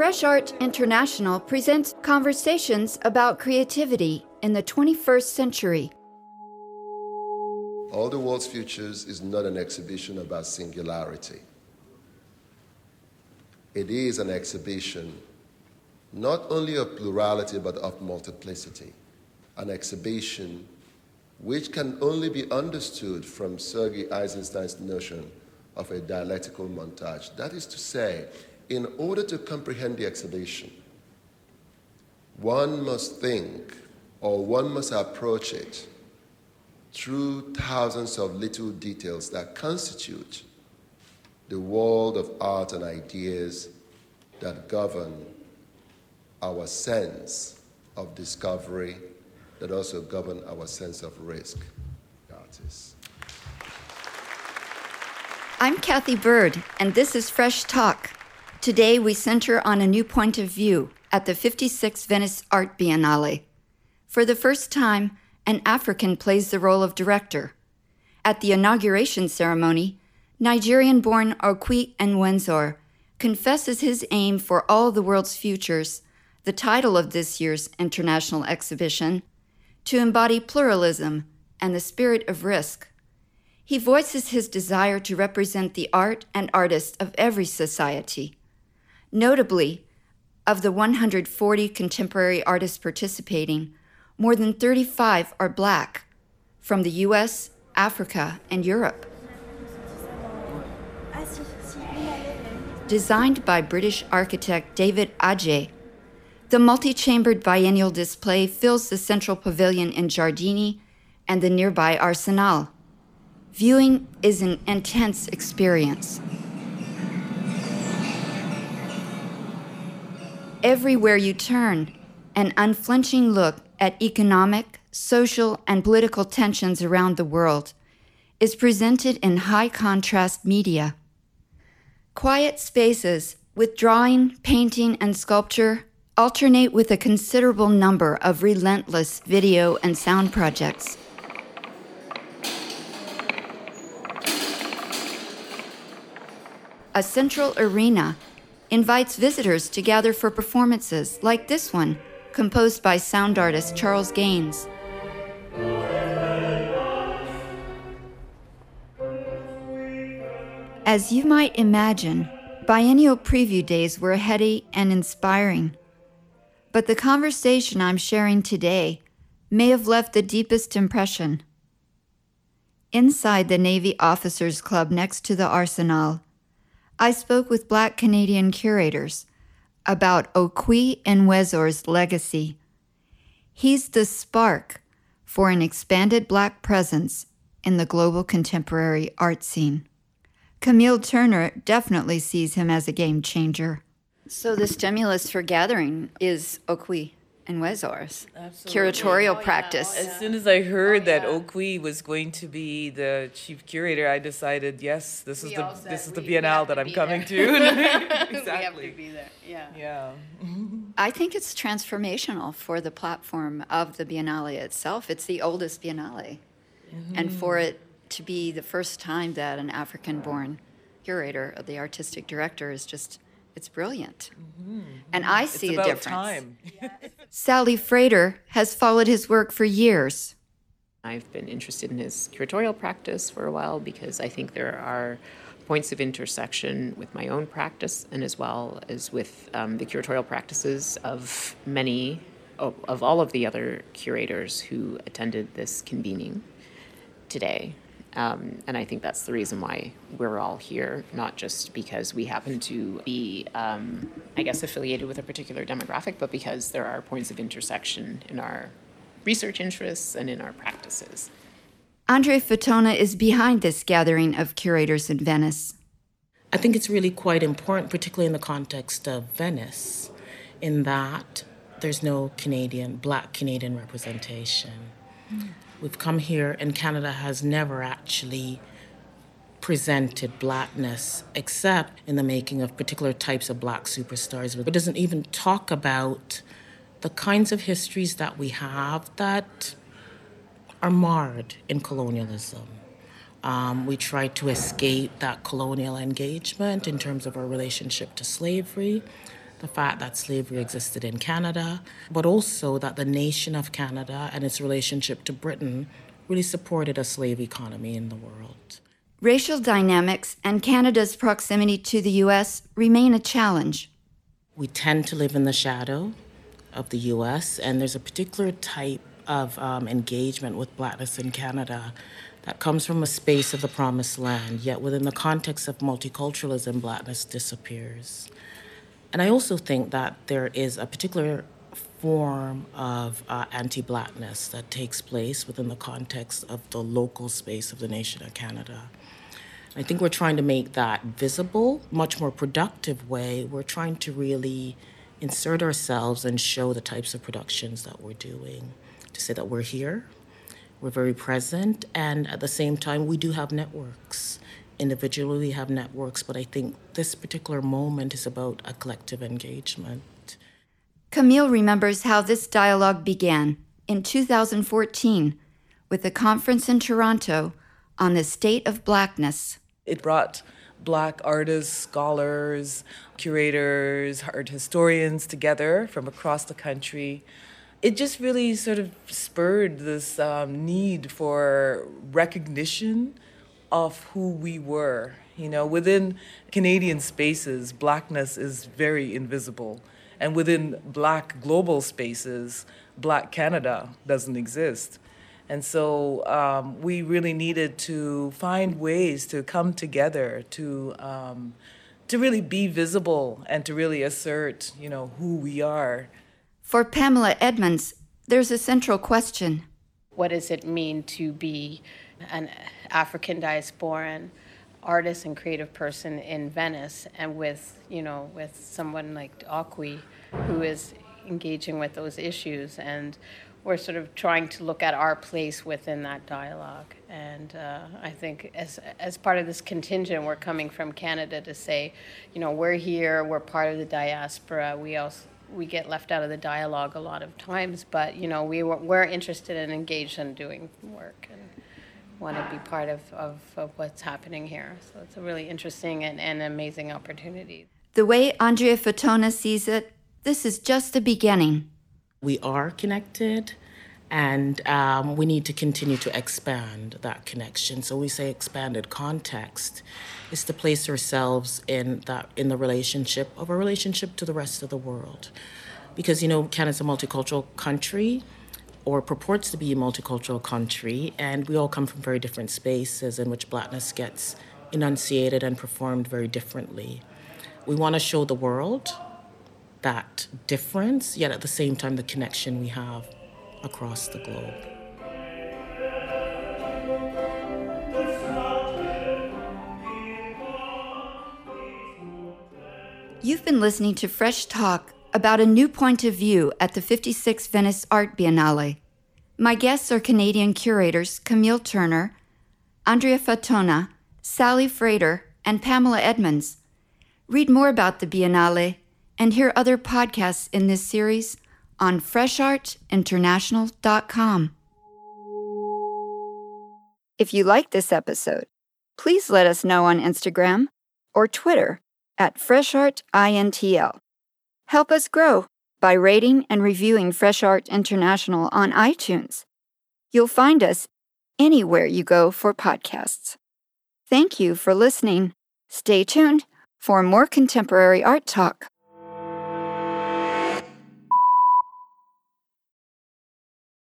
Fresh Art International presents conversations about creativity in the 21st century. All the World's Futures is not an exhibition about singularity. It is an exhibition not only of plurality but of multiplicity. An exhibition which can only be understood from Sergei Eisenstein's notion of a dialectical montage. That is to say, in order to comprehend the exhibition, one must think or one must approach it through thousands of little details that constitute the world of art and ideas that govern our sense of discovery, that also govern our sense of risk. Artists. I'm Cathy Byrd, and this is Fresh Talk. Today we center on a new point of view at the 56th Venice Art Biennale. For the first time, an African plays the role of director. At the inauguration ceremony, Nigerian born Okwui Enwezor confesses his aim for all the world's futures, the title of this year's international exhibition, to embody pluralism and the spirit of risk. He voices his desire to represent the art and artists of every society Notably, of the 140 contemporary artists participating, more than 35 are black from the US, Africa, and Europe. Designed by British architect David Adjaye, the multi chambered biennial display fills the central pavilion in Giardini and the nearby Arsenal. Viewing is an intense experience. Everywhere you turn, an unflinching look at economic, social, and political tensions around the world is presented in high contrast media. Quiet spaces with drawing, painting, and sculpture alternate with a considerable number of relentless video and sound projects. A central arena invites visitors to gather for performances like this one, composed by sound artist Charles Gaines. As you might imagine, biennial preview days were heady and inspiring. But the conversation I'm sharing today may have left the deepest impression. Inside the Navy Officers Club next to the Arsenal, I spoke with Black Canadian curators about Okwui Enwezor's legacy. He's the spark for an expanded Black presence in the global contemporary art scene. Camille Turner definitely sees him as a game changer. So, the stimulus for gathering is Okwui Enwezor's curatorial oh, practice. As soon as I heard oh, that Okwui was going to be the chief curator, I decided, yes, this is the this is the Biennale that I'm coming to. exactly. We have to be there. Yeah. Yeah. I think it's transformational for the platform of the Biennale itself. It's the oldest Biennale, mm-hmm. and for it to be the first time that an African-born curator, the artistic director, is just it's brilliant. Mm-hmm. And I see a difference. Time. Sally Frater has followed his work for years. I've been interested in his curatorial practice for a while because I think there are points of intersection with my own practice and as well as with um, the curatorial practices of many of, of all of the other curators who attended this convening today. Um, and I think that's the reason why we're all here, not just because we happen to be, um, I guess, affiliated with a particular demographic, but because there are points of intersection in our research interests and in our practices. Andre Fatona is behind this gathering of curators in Venice. I think it's really quite important, particularly in the context of Venice, in that there's no Canadian, black Canadian representation. Mm. We've come here, and Canada has never actually presented blackness except in the making of particular types of black superstars. But it doesn't even talk about the kinds of histories that we have that are marred in colonialism. Um, we try to escape that colonial engagement in terms of our relationship to slavery. The fact that slavery existed in Canada, but also that the nation of Canada and its relationship to Britain really supported a slave economy in the world. Racial dynamics and Canada's proximity to the U.S. remain a challenge. We tend to live in the shadow of the U.S., and there's a particular type of um, engagement with Blackness in Canada that comes from a space of the promised land, yet within the context of multiculturalism, Blackness disappears. And I also think that there is a particular form of uh, anti Blackness that takes place within the context of the local space of the nation of Canada. I think we're trying to make that visible, much more productive way. We're trying to really insert ourselves and show the types of productions that we're doing to say that we're here, we're very present, and at the same time, we do have networks. Individually, we have networks, but I think this particular moment is about a collective engagement. Camille remembers how this dialogue began in 2014 with a conference in Toronto on the state of blackness. It brought black artists, scholars, curators, art historians together from across the country it just really sort of spurred this um, need for recognition of who we were. You know, within Canadian spaces, blackness is very invisible. And within black global spaces, black Canada doesn't exist. And so um, we really needed to find ways to come together to, um, to really be visible and to really assert, you know, who we are. For Pamela Edmonds, there's a central question. What does it mean to be an African diasporan artist and creative person in Venice and with, you know, with someone like Okwui who is engaging with those issues and we're sort of trying to look at our place within that dialogue. And uh, I think as, as part of this contingent, we're coming from Canada to say, you know, we're here, we're part of the diaspora. We also we get left out of the dialogue a lot of times, but you know we were, we're interested and engaged in doing work and want to be part of, of, of what's happening here. So it's a really interesting and, and amazing opportunity. The way Andrea Fatona sees it, this is just the beginning. We are connected and um, we need to continue to expand that connection. So we say expanded context is to place ourselves in that in the relationship of a relationship to the rest of the world, because you know Canada's a multicultural country, or purports to be a multicultural country, and we all come from very different spaces in which Blackness gets enunciated and performed very differently. We want to show the world that difference, yet at the same time the connection we have across the globe. You've been listening to Fresh Talk about a new point of view at the 56th Venice Art Biennale. My guests are Canadian curators Camille Turner, Andrea Fatona, Sally Frater, and Pamela Edmonds. Read more about the Biennale and hear other podcasts in this series on freshartinternational.com. If you like this episode, please let us know on Instagram or Twitter at FreshArtINTL. Help us grow by rating and reviewing Fresh Art International on iTunes. You'll find us anywhere you go for podcasts. Thank you for listening. Stay tuned for more contemporary art talk.